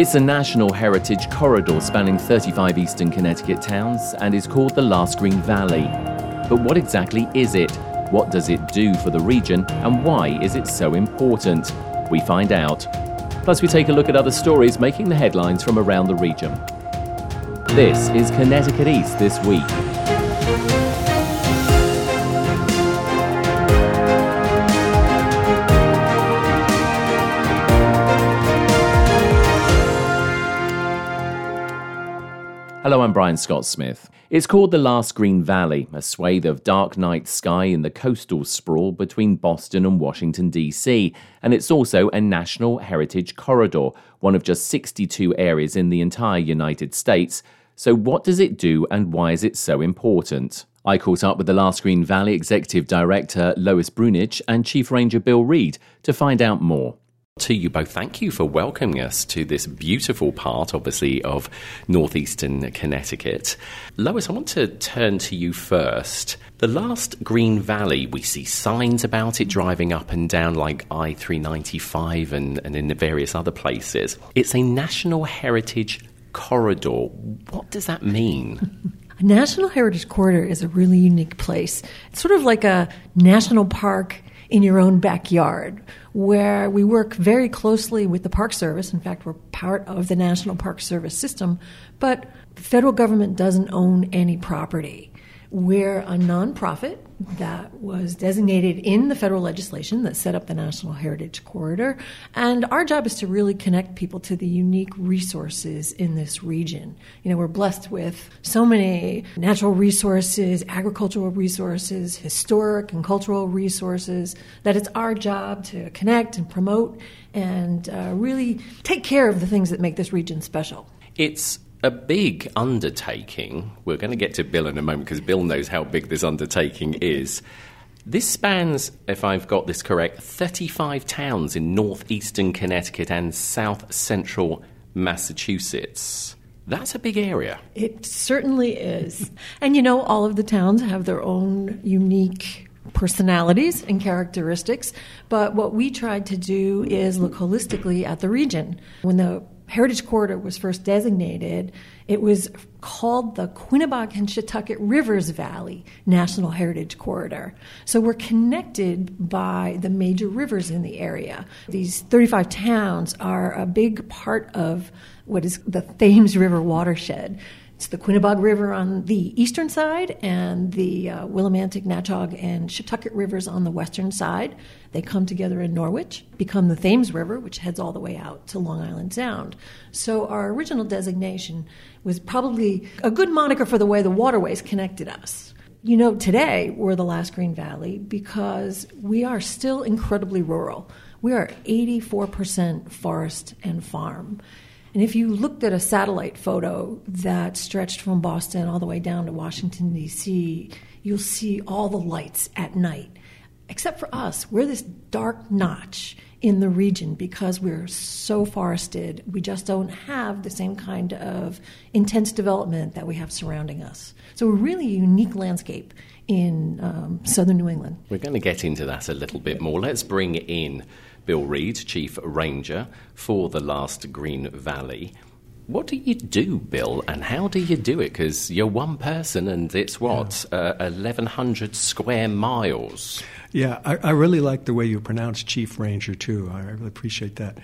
It's a national heritage corridor spanning 35 eastern Connecticut towns and is called the Last Green Valley. But what exactly is it? What does it do for the region? And why is it so important? We find out. Plus, we take a look at other stories making the headlines from around the region. This is Connecticut East This Week. Hello, I'm Brian Scott Smith. It's called the Last Green Valley, a swathe of dark night sky in the coastal sprawl between Boston and Washington, D.C., and it's also a National Heritage Corridor, one of just 62 areas in the entire United States. So, what does it do and why is it so important? I caught up with the Last Green Valley Executive Director Lois Bruinooge and Chief Ranger Bill Reed to find out more to you both. Thank you for welcoming us to this beautiful part, obviously, of northeastern Connecticut. Lois, I want to turn to you first. The last Green Valley, we see signs about it driving up and down like I 395 and, and in the various other places. It's a National Heritage Corridor. What does that mean? A National Heritage Corridor is a really unique place. It's sort of like a national park in your own backyard, where we work very closely with the Park Service. In fact, we're part of the National Park Service system, but the federal government doesn't own any property. We're a nonprofit that was designated in the federal legislation that set up the National Heritage Corridor. And our job is to really connect people to the unique resources in this region. You know, we're blessed with so many natural resources, agricultural resources, historic and cultural resources that it's our job to connect and promote and uh, really take care of the things that make this region special. It's a big undertaking. We're going to get to Bill in a moment because Bill knows how big this undertaking is. This spans, if I've got this correct, 35 towns in northeastern Connecticut and south central Massachusetts. That's a big area. It certainly is. and you know, all of the towns have their own unique personalities and characteristics, but what we tried to do is look holistically at the region. When the Heritage Corridor was first designated, it was called the Quinebaug and Shetucket Rivers Valley National Heritage Corridor. So we're connected by the major rivers in the area. These 35 towns are a big part of what is the Thames River watershed. It's the Quinebaug River on the eastern side and the uh, Willimantic, Natchaug, and Shetucket rivers on the western side. They come together in Norwich, become the Thames River, which heads all the way out to Long Island Sound. So our original designation was probably a good moniker for the way the waterways connected us. You know, today we're the last Green Valley because we are still incredibly rural. We are 84% forest and farm. And if you looked at a satellite photo that stretched from Boston all the way down to Washington, D.C., you'll see all the lights at night. Except for us, we're this dark notch in the region because we're so forested. We just don't have the same kind of intense development that we have surrounding us. So we're really a unique landscape in um, southern New England. We're going to get into that a little bit more. Let's bring in Bill Reed, Chief Ranger for the last Green Valley. What do you do, Bill, and how do you do it? Because you're one person and it's what, yeah. uh, 1,100 square miles. Yeah, I, I, really like the way you pronounce Chief Ranger too. I really appreciate that.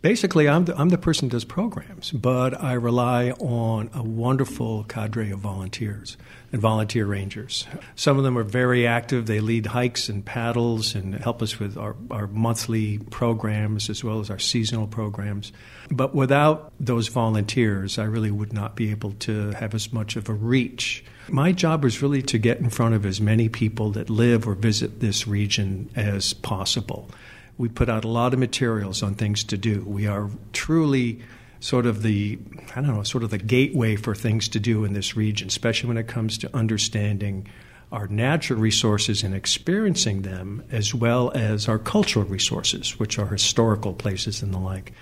Basically, I'm the, I'm the person who does programs, but I rely on a wonderful cadre of volunteers and volunteer rangers. Some of them are very active. They lead hikes and paddles and help us with our, our monthly programs as well as our seasonal programs. But without those volunteers, I really would not be able to have as much of a reach my job was really to get in front of as many people that live or visit this region as possible. We put out a lot of materials on things to do. We are truly sort of the I don't know, sort of the gateway for things to do in this region, especially when it comes to understanding our natural resources and experiencing them, as well as our cultural resources, which are historical places and the like.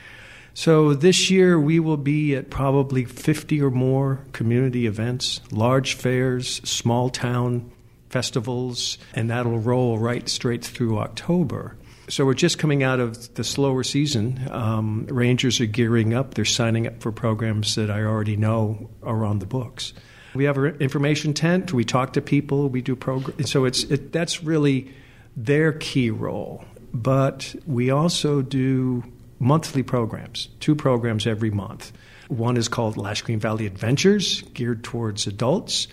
So this year we will be at probably 50 or more community events, large fairs, small town festivals, and that'll roll right straight through October. So we're just coming out of the slower season. Um, rangers are gearing up. They're signing up for programs that I already know are on the books. We have an information tent. We talk to people. We do programs. So it's it, that's really their key role. But we also do monthly programs, two programs every month. One is called Last Green Valley Adventures, geared towards adults,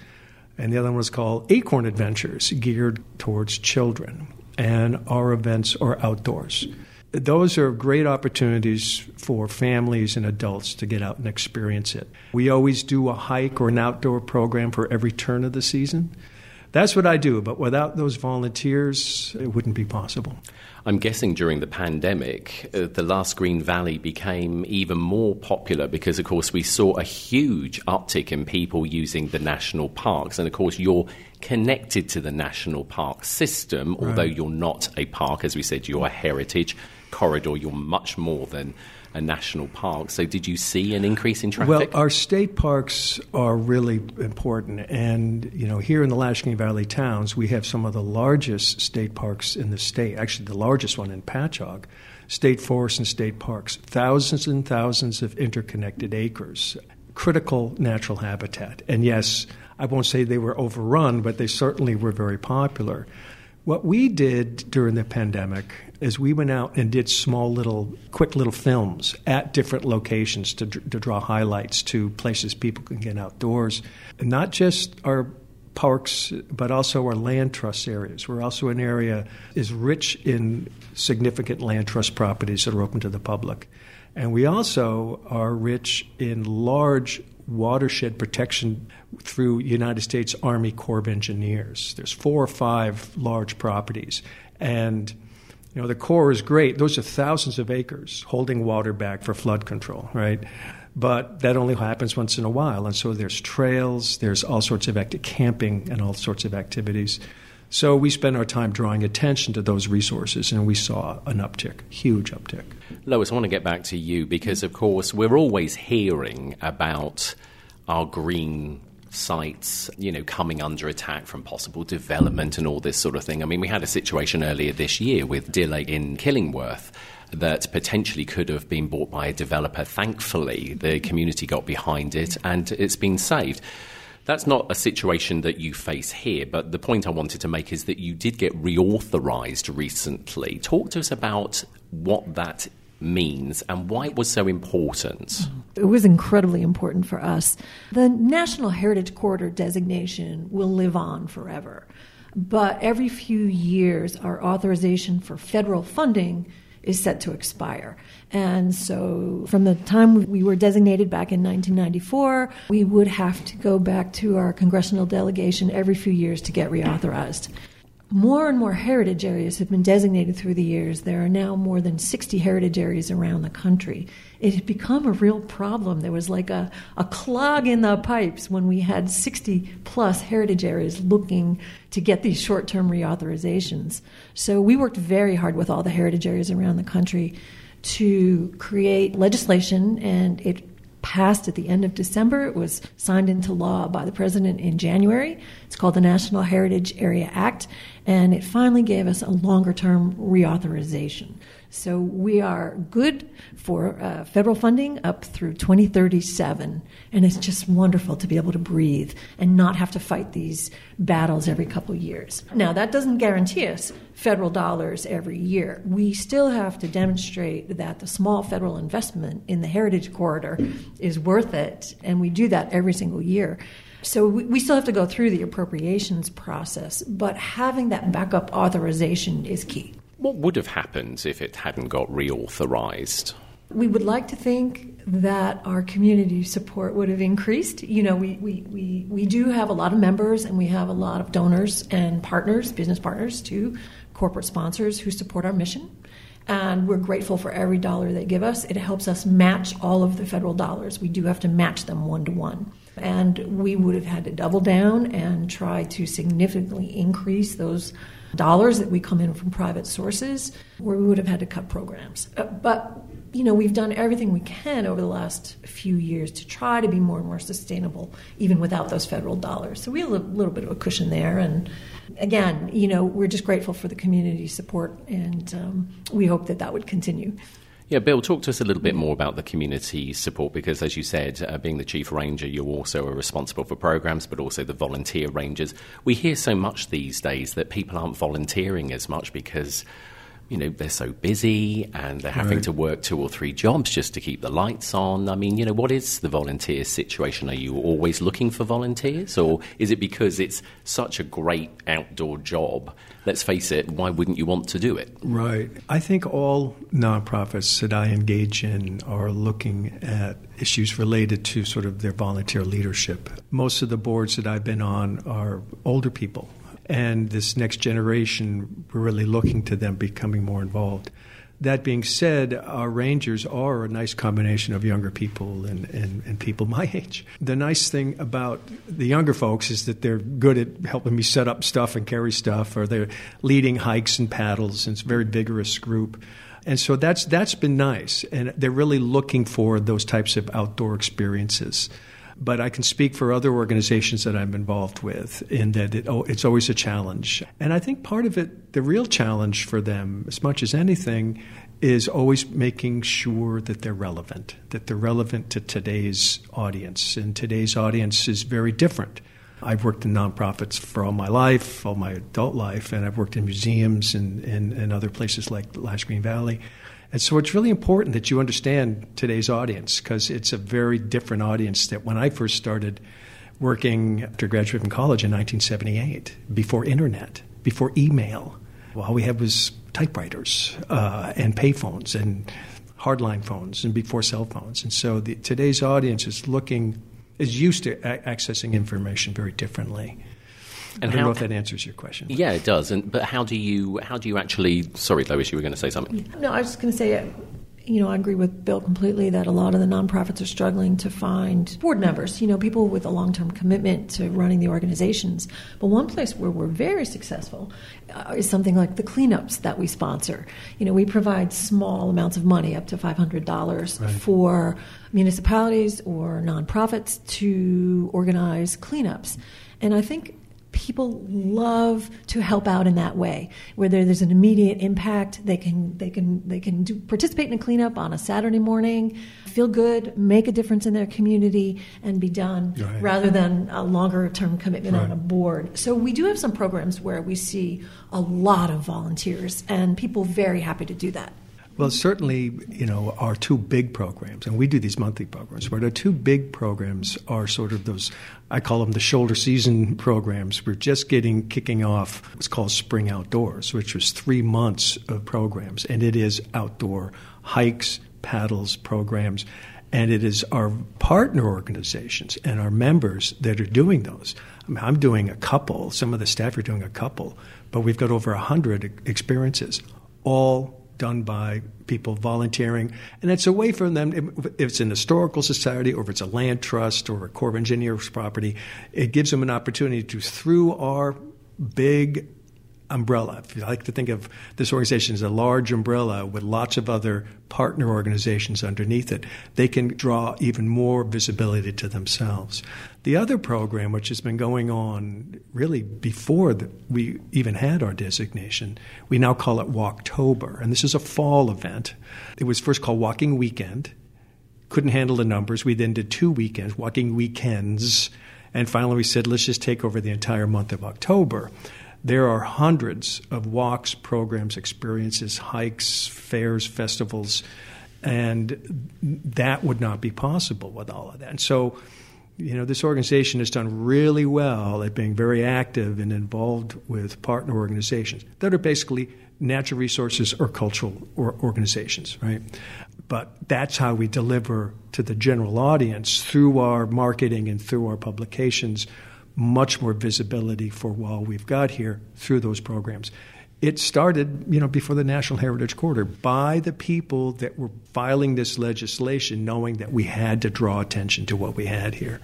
and the other one was called Acorn Adventures, geared towards children. And our events are outdoors. Those are great opportunities for families and adults to get out and experience it. We always do a hike or an outdoor program for every turn of the season. That's what I do, but without those volunteers, it wouldn't be possible. I'm guessing during the pandemic, uh, the Last Green Valley became even more popular because, of course, we saw a huge uptick in people using the national parks. And, of course, you're connected to the national park system, right. although you're not a park. As we said, you're a heritage corridor. You're much more than a national park. So, did you see an increase in traffic? Well, our state parks are really important, and you know, here in the Last Green Valley towns, we have some of the largest state parks in the state. Actually, the largest one in Pachaug. State forests and state parks, thousands and thousands of interconnected acres, critical natural habitat. And yes, I won't say they were overrun, but they certainly were very popular. What we did during the pandemic is we went out and did small little, quick little films at different locations to, to draw highlights to places people can get outdoors. And not just our parks, but also our land trust areas. We're also an area is rich in significant land trust properties that are open to the public. And we also are rich in large watershed protection through United States Army Corps of Engineers. There's four or five large properties, and you know the Corps is great. Those are thousands of acres holding water back for flood control, right? But that only happens once in a while, and so there's trails, there's all sorts of active camping, and all sorts of activities. So we spent our time drawing attention to those resources, and we saw an uptick, huge uptick. Lois, I want to get back to you because, of course, we're always hearing about our green sites, you know, coming under attack from possible development and all this sort of thing. I mean, we had a situation earlier this year with Deer Lake in Killingworth that potentially could have been bought by a developer. Thankfully, the community got behind it and it's been saved. That's not a situation that you face here, but the point I wanted to make is that you did get reauthorized recently. Talk to us about what that means and why it was so important. It was incredibly important for us. The National Heritage Corridor designation will live on forever, but every few years, our authorization for federal funding is set to expire. And so, from the time we were designated back in 1994, we would have to go back to our congressional delegation every few years to get reauthorized. More and more heritage areas have been designated through the years. There are now more than 60 heritage areas around the country. It had become a real problem. There was like a, a clog in the pipes when we had 60 plus heritage areas looking to get these short term reauthorizations. So we worked very hard with all the heritage areas around the country to create legislation, and it passed at the end of December. It was signed into law by the president in January. It's called the National Heritage Area Act, and it finally gave us a longer term reauthorization. So we are good for uh, federal funding up through 2037. And it's just wonderful to be able to breathe and not have to fight these battles every couple years. Now, that doesn't guarantee us federal dollars every year. We still have to demonstrate that the small federal investment in the Heritage Corridor is worth it. And we do that every single year. So we, we still have to go through the appropriations process, but having that backup authorization is key. What would have happened if it hadn't got reauthorized? We would like to think that our community support would have increased. You know, we, we, we, we do have a lot of members and we have a lot of donors and partners, business partners too, corporate sponsors who support our mission. and we're grateful for every dollar they give us. It helps us match all of the federal dollars. We do have to match them one to one. And we would have had to double down and try to significantly increase those dollars that we come in from private sources, where we would have had to cut programs. Uh, but you know, we've done everything we can over the last few years to try to be more and more sustainable, even without those federal dollars. So we have a little bit of a cushion there. And again, you know, we're just grateful for the community support, and um, we hope that that would continue. Yeah, Bill, talk to us a little bit more about the community support because, as you said, uh, being the chief ranger, you also are responsible for programs, but also the volunteer rangers. We hear so much these days that people aren't volunteering as much because you know, they're so busy and they're having right. to work two or three jobs just to keep the lights on. I mean, you know, what is the volunteer situation? Are you always looking for volunteers or is it because it's such a great outdoor job? Let's face it, why wouldn't you want to do it? Right. I think all nonprofits that I engage in are looking at issues related to sort of their volunteer leadership. Most of the boards that I've been on are older people and this next generation, we're really looking to them becoming more involved. That being said, our rangers are a nice combination of younger people and, and, and, people my age. The nice thing about the younger folks is that they're good at helping me set up stuff and carry stuff, or they're leading hikes and paddles, and it's a very vigorous group. And so that's that's been nice, and they're really looking for those types of outdoor experiences but I can speak for other organizations that I'm involved with in that it, oh, it's always a challenge. And I think part of it, the real challenge for them, as much as anything, is always making sure that they're relevant, that they're relevant to today's audience. And today's audience is very different. I've worked in nonprofits for all my life, all my adult life, and I've worked in museums and, and, and other places like Last Green Valley. And so it's really important that you understand today's audience because it's a very different audience that when I first started working after graduating from college in 1978, before internet, before email. All we had was typewriters uh, and payphones and hardline phones and before cell phones. And so the, today's audience is looking, is used to a- accessing information very differently. And I don't how, know if that answers your question. Yeah, it does. And but how do you how do you actually? Sorry, Lois, you were going to say something. No, I was just going to say. You know, I agree with Bill completely that a lot of the nonprofits are struggling to find board members, you know, people with a long term commitment to running the organizations. But one place where we're very successful uh, is something like the cleanups that we sponsor. You know, we provide small amounts of money, up to $500, right. for municipalities or nonprofits to organize cleanups. And I think people love to help out in that way where there's an immediate impact they can they can they can do, participate in a cleanup on a saturday morning feel good make a difference in their community and be done right. rather than a longer term commitment right. on a board so we do have some programs where we see a lot of volunteers and people very happy to do that well, certainly, you know, our two big programs, and we do these monthly programs, but our two big programs are sort of those, I call them the shoulder season programs. We're just getting, kicking off what's called Spring Outdoors, which was three months of programs, and it is outdoor hikes, paddles, programs, and it is our partner organizations and our members that are doing those. I mean, I'm doing a couple, some of the staff are doing a couple, but we've got over 100 experiences, all done by people volunteering. And it's a way for them, if it's an historical society or if it's a land trust or a Corps of Engineers property, it gives them an opportunity to, through our big umbrella. If you like to think of this organization as a large umbrella with lots of other partner organizations underneath it. They can draw even more visibility to themselves. The other program, which has been going on really before the, we even had our designation, we now call it Walktober, and this is a fall event. It was first called Walking Weekend. Couldn't handle the numbers. We then did two weekends, Walking Weekends, and finally we said, let's just take over the entire month of October. There are hundreds of walks, programs, experiences, hikes, fairs, festivals, and that would not be possible with all of that. And so, you know, this organization has done really well at being very active and involved with partner organizations that are basically natural resources or cultural or organizations, right? But that's how we deliver to the general audience through our marketing and through our publications much more visibility for what we've got here through those programs. it started, you know, before the National Heritage Corridor by the people that were filing this legislation, knowing that we had to draw attention to what we had here.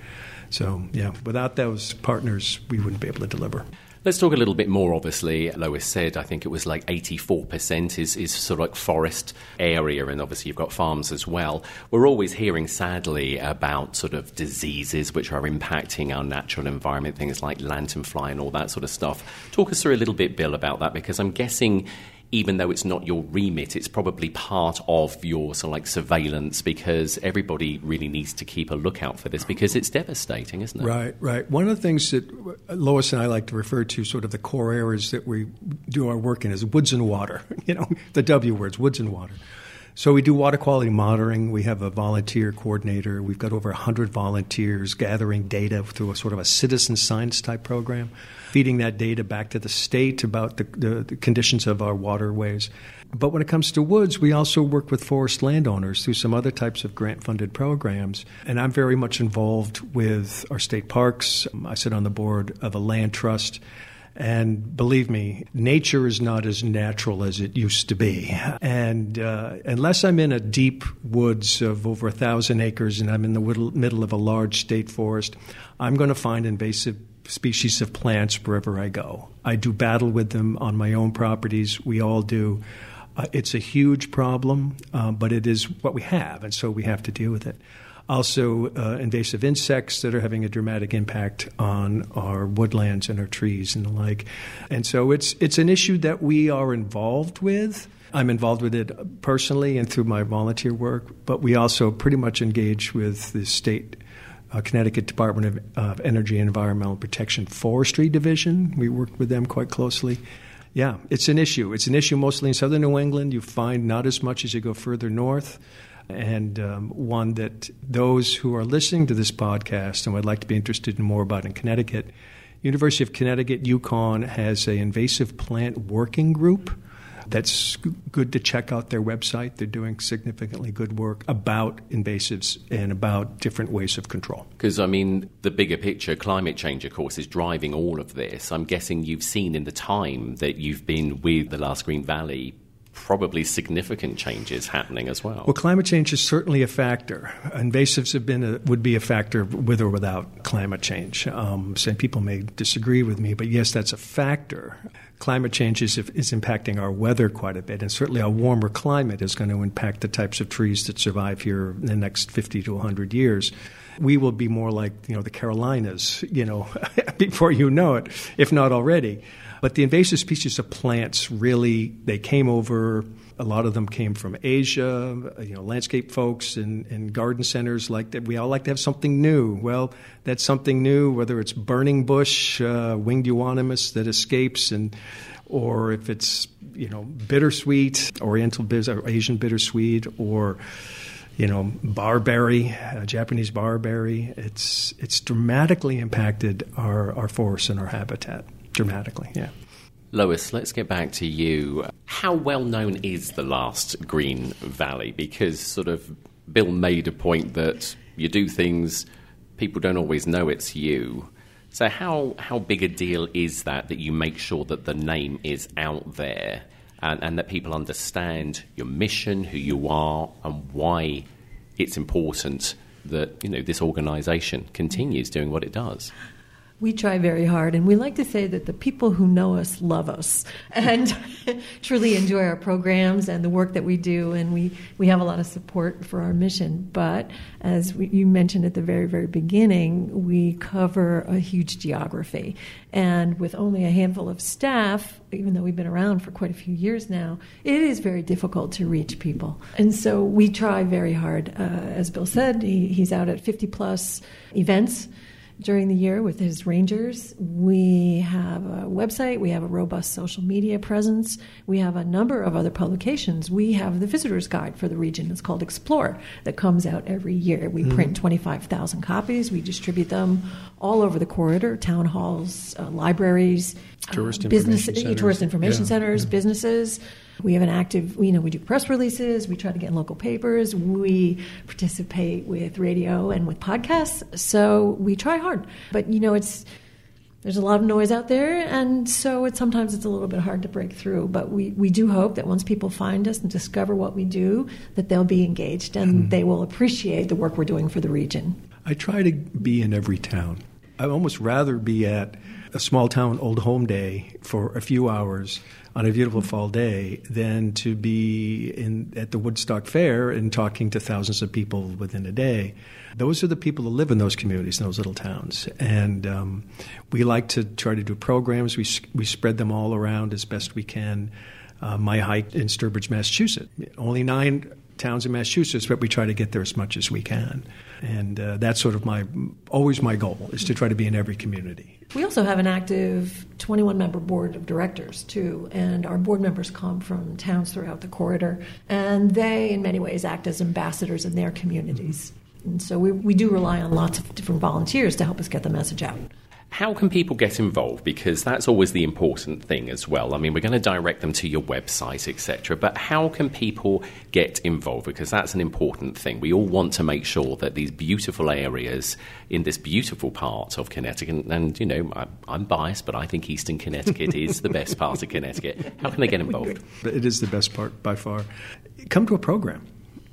So, yeah, without those partners, we wouldn't be able to deliver. Let's talk a little bit more. Obviously, Lois said I think it was like 84% is, is sort of like forest area, and obviously you've got farms as well. We're always hearing, sadly, about sort of diseases which are impacting our natural environment, things like lanternfly and all that sort of stuff. Talk us through a little bit, Bill, about that, because I'm guessing even though it's not your remit, it's probably part of your sort of like surveillance because everybody really needs to keep a lookout for this because it's devastating, isn't it? Right, right. One of the things that uh, Lois and I like to refer to, sort of the core areas that we do our work in, is woods and water. You know, the W words, woods and water. So we do water quality monitoring. We have a volunteer coordinator. We've got over 100 volunteers gathering data through a sort of a citizen science type program, feeding that data back to the state about the, the, the conditions of our waterways. But when it comes to woods, we also work with forest landowners through some other types of grant funded programs. And I'm very much involved with our state parks. I sit on the board of a land trust. And believe me, nature is not as natural as it used to be. And uh, unless I'm in a deep woods of over a thousand acres and I'm in the middle of a large state forest, I'm going to find invasive species of plants wherever I go. I do battle with them on my own properties. We all do. Uh, it's a huge problem, uh, but it is what we have, and so we have to deal with it also uh, invasive insects that are having a dramatic impact on our woodlands and our trees and the like. And so it's it's an issue that we are involved with. I'm involved with it personally and through my volunteer work, but we also pretty much engage with the state uh, Connecticut Department of Energy and Environmental Protection Forestry Division. We work with them quite closely. Yeah, it's an issue. It's an issue mostly in southern New England. You find not as much as you go further north and um, one that those who are listening to this podcast and would like to be interested in more about in Connecticut, University of Connecticut UConn has an invasive plant working group. That's good to check out their website. They're doing significantly good work about invasives and about different ways of control. Because, I mean, the bigger picture, climate change, of course, is driving all of this. I'm guessing you've seen in the time that you've been with the Last Green Valley probably significant changes happening as well. Well, climate change is certainly a factor. Invasives have been a, would be a factor with or without climate change. Um, some people may disagree with me, but yes, that's a factor. Climate change is, is impacting our weather quite a bit, and certainly a warmer climate is going to impact the types of trees that survive here in the next 50 to 100 years we will be more like you know the Carolinas, you know, before you know it, if not already. But the invasive species of plants really, they came over. A lot of them came from Asia, you know, landscape folks and, and garden centers like that. We all like to have something new. Well, that's something new, whether it's burning bush, uh, winged euonymus that escapes, and or if it's you know bittersweet, Oriental or Asian bittersweet, or you know, barberry, uh, Japanese barberry. It's it's dramatically impacted our, our forests and our habitat dramatically. Yeah. Lois, let's get back to you. How well known is the last Green Valley? Because sort of Bill made a point that you do things, people don't always know it's you. So how how big a deal is that that you make sure that the name is out there and, and that people understand your mission, who you are, and why it's important that you know this organisation continues doing what it does? We try very hard, and we like to say that the people who know us love us and truly enjoy our programs and the work that we do, and we, we have a lot of support for our mission. But as we, you mentioned at the very, very beginning, we cover a huge geography. And with only a handful of staff, even though we've been around for quite a few years now, it is very difficult to reach people. And so we try very hard. Uh, as Bill said, he, he's out at 50 plus events during the year with his rangers. We have a website, we have a robust social media presence, we have a number of other publications. We have the visitor's guide for the region. It's called Explore that comes out every year. We mm-hmm. print 25,000 copies, we distribute them all over the corridor, town halls, uh, libraries, tourist uh, business, information tourist information yeah, centers, yeah. businesses. We have an active, you know, we do press releases, we try to get in local papers, we participate with radio and with podcasts. So we try hard. But, you know, it's, there's a lot of noise out there, and so it's sometimes it's a little bit hard to break through. But we, we do hope that once people find us and discover what we do, that they'll be engaged and mm. they will appreciate the work we're doing for the region. I try to be in every town. I'd almost rather be at a small town old home day for a few hours on a beautiful fall day than to be in at the Woodstock Fair and talking to thousands of people within a day. Those are the people that live in those communities, in those little towns, and um, we like to try to do programs. We we spread them all around as best we can. Uh, my hike in Sturbridge, Massachusetts, only nine towns in Massachusetts, but we try to get there as much as we can. And uh, that's sort of my always my goal is to try to be in every community. We also have an active 21 member board of directors too, and our board members come from towns throughout the corridor, and they in many ways act as ambassadors in their communities. And so we, we do rely on lots of different volunteers to help us get the message out how can people get involved? Because that's always the important thing as well. I mean, we're going to direct them to your website, etc. But how can people get involved? Because that's an important thing. We all want to make sure that these beautiful areas in this beautiful part of Connecticut, and you know, I'm biased, but I think Eastern Connecticut is the best part of Connecticut. How can they get involved? It is the best part by far. Come to a program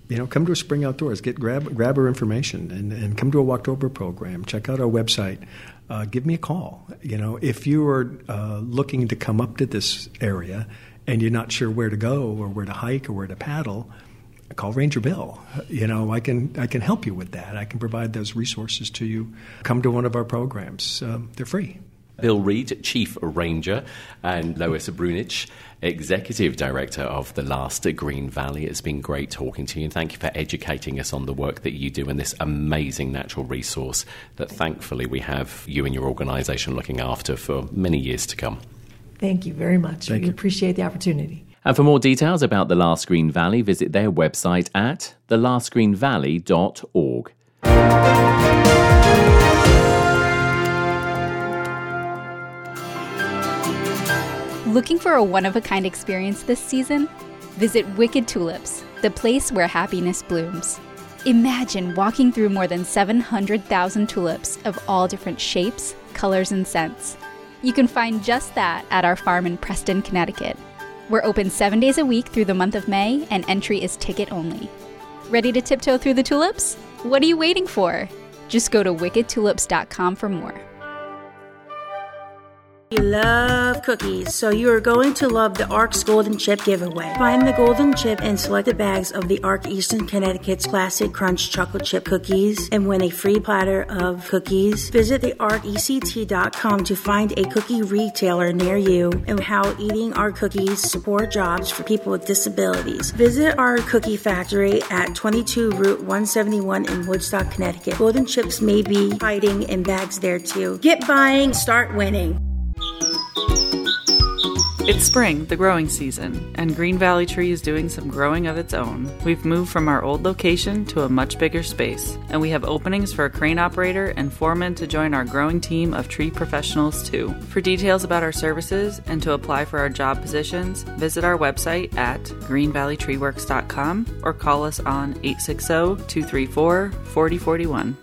you know, come to a Spring Outdoors, get grab grab our information, and, and come to a Walktober program. Check out our website uh, give me a call. You know, if you are uh, looking to come up to this area and you're not sure where to go or where to hike or where to paddle, call Ranger Bill. You know, I can I can help you with that. I can provide those resources to you. Come to one of our programs. Um, they're free. Bill Reed, Chief Ranger, and Lois Bruinooge, Executive Director of the Last Green Valley. It's been great talking to you, and thank you for educating us on the work that you do in this amazing natural resource that thankfully we have you and your organisation looking after for many years to come. Thank you very much. Thank we you. appreciate the opportunity. And for more details about the Last Green Valley, visit their website at thelastgreenvalley.org. Looking for a one of a kind experience this season? Visit Wicked Tulips, the place where happiness blooms. Imagine walking through more than 700,000 tulips of all different shapes, colors, and scents. You can find just that at our farm in Preston, Connecticut. We're open seven days a week through the month of May, and entry is ticket only. Ready to tiptoe through the tulips? What are you waiting for? Just go to wickedtulips.com for more. You love cookies, so you are going to love the ARC's Golden Chip giveaway. Find the Golden Chip in selected bags of the ARC Eastern Connecticut's Classic Crunch Chocolate Chip Cookies and win a free platter of cookies. Visit the ARCECT.com to find a cookie retailer near you and how eating our cookies support jobs for people with disabilities. Visit our cookie factory at 22 Route 171 in Woodstock, Connecticut. Golden Chips may be hiding in bags there too. Get buying, start winning. It's spring, the growing season, and Green Valley Tree is doing some growing of its own. We've moved from our old location to a much bigger space, and we have openings for a crane operator and foreman to join our growing team of tree professionals too. For details about our services and to apply for our job positions, visit our website at greenvalleytreeworks.com or call us on 860-234-4041.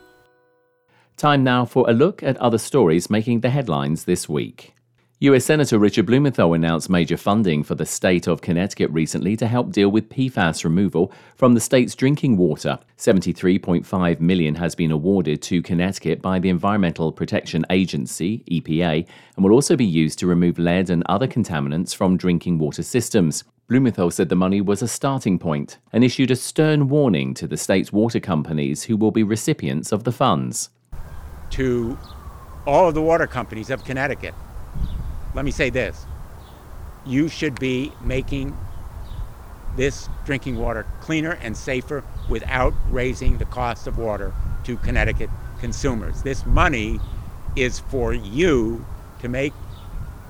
Time now for a look at other stories making the headlines this week. US Senator Richard Blumenthal announced major funding for the state of Connecticut recently to help deal with PFAS removal from the state's drinking water. 73.5 million has been awarded to Connecticut by the Environmental Protection Agency, EPA, and will also be used to remove lead and other contaminants from drinking water systems. Blumenthal said the money was a starting point and issued a stern warning to the state's water companies who will be recipients of the funds. To all of the water companies of Connecticut, let me say this you should be making this drinking water cleaner and safer without raising the cost of water to Connecticut consumers. This money is for you to make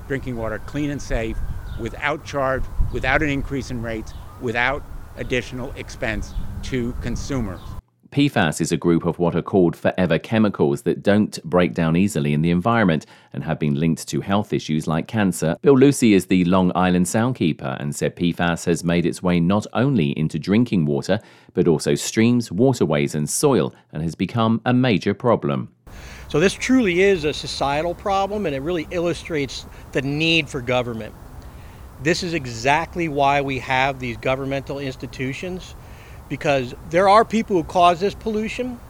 drinking water clean and safe without charge, without an increase in rates, without additional expense to consumers. PFAS is a group of what are called forever chemicals that don't break down easily in the environment and have been linked to health issues like cancer. Bill Lucey is the Long Island Soundkeeper and said PFAS has made its way not only into drinking water, but also streams, waterways, and soil and has become a major problem. So this truly is a societal problem and it really illustrates the need for government. This is exactly why we have these governmental institutions because there are people who cause this pollution,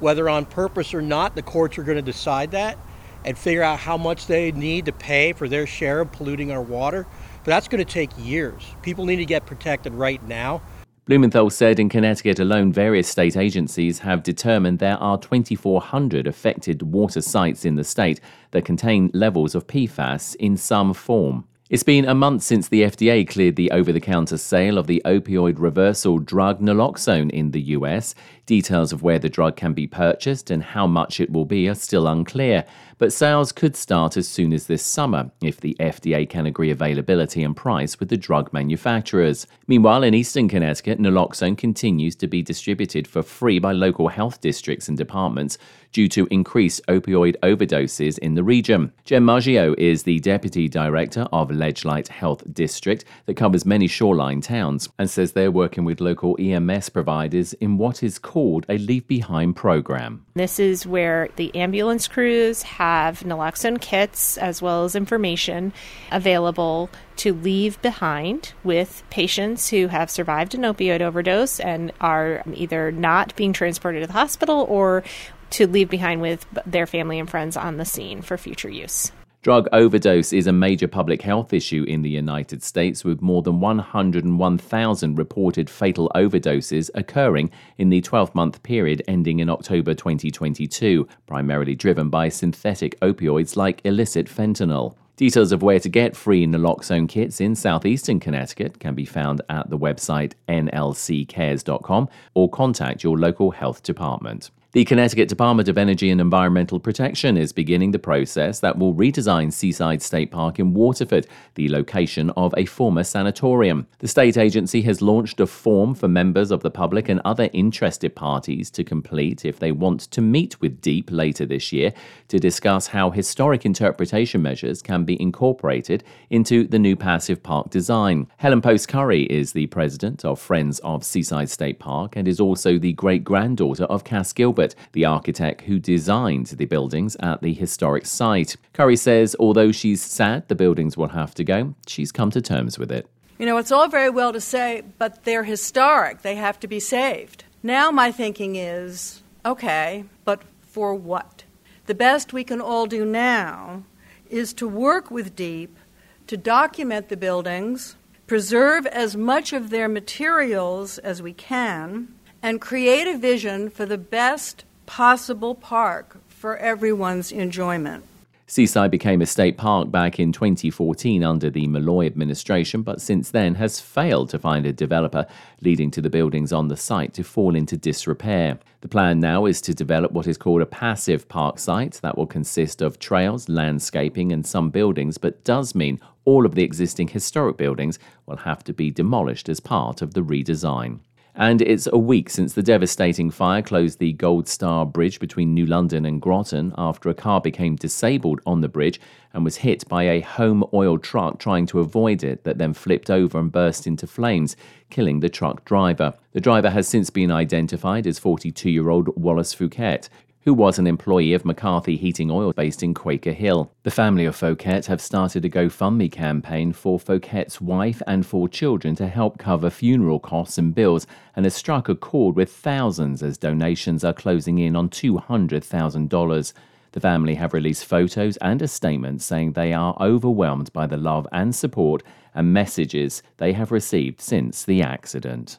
whether on purpose or not, the courts are going to decide that and figure out how much they need to pay for their share of polluting our water. But that's going to take years. People need to get protected right now. Blumenthal said in Connecticut alone, various state agencies have determined there are 2,400 affected water sites in the state that contain levels of PFAS in some form. It's been a month since the FDA cleared the over the counter sale of the opioid reversal drug naloxone in the US. Details of where the drug can be purchased and how much it will be are still unclear but sales could start as soon as this summer if the FDA can agree availability and price with the drug manufacturers. Meanwhile, in eastern Connecticut, naloxone continues to be distributed for free by local health districts and departments due to increased opioid overdoses in the region. Jen Muggeo is the deputy director of Ledgelight Health District that covers many shoreline towns and says they're working with local EMS providers in what is called a leave behind program. This is where the ambulance crews have naloxone kits as well as information available to leave behind with patients who have survived an opioid overdose and are either not being transported to the hospital or to leave behind with their family and friends on the scene for future use. Drug overdose is a major public health issue in the United States, with more than 101,000 reported fatal overdoses occurring in the 12 month period ending in October 2022, primarily driven by synthetic opioids like illicit fentanyl. Details of where to get free naloxone kits in southeastern Connecticut can be found at the website nlccares.com or contact your local health department. The Connecticut Department of Energy and Environmental Protection is beginning the process that will redesign Seaside State Park in Waterford, the location of a former sanatorium. The state agency has launched a form for members of the public and other interested parties to complete if they want to meet with DEEP later this year to discuss how historic interpretation measures can be incorporated into the new passive park design. Helen Post Curry is the president of Friends of Seaside State Park and is also the great granddaughter of Cass Gilbert Gilbert, the architect who designed the buildings at the historic site. Curry says although she's sad the buildings will have to go, she's come to terms with it. You know, it's all very well to say, but they're historic. They have to be saved. Now my thinking is okay, but for what? The best we can all do now is to work with DEEP to document the buildings, preserve as much of their materials as we can, and create a vision for the best possible park for everyone's enjoyment. Seaside became a state park back in 2014 under the Malloy administration, but since then has failed to find a developer, leading to the buildings on the site to fall into disrepair. The plan now is to develop what is called a passive park site that will consist of trails, landscaping, and some buildings, but does mean all of the existing historic buildings will have to be demolished as part of the redesign. And it's a week since the devastating fire closed the Gold Star Bridge between New London and Groton after a car became disabled on the bridge and was hit by a home oil truck trying to avoid it that then flipped over and burst into flames, killing the truck driver. The driver has since been identified as 42 year old Wallace Fouquet, who was an employee of McCarthy Heating Oil based in Quaker Hill. The family of Fouquet have started a GoFundMe campaign for Fouquet's wife and four children to help cover funeral costs and bills and has struck a chord with thousands as donations are closing in on $200,000. The family have released photos and a statement saying they are overwhelmed by the love and support and messages they have received since the accident.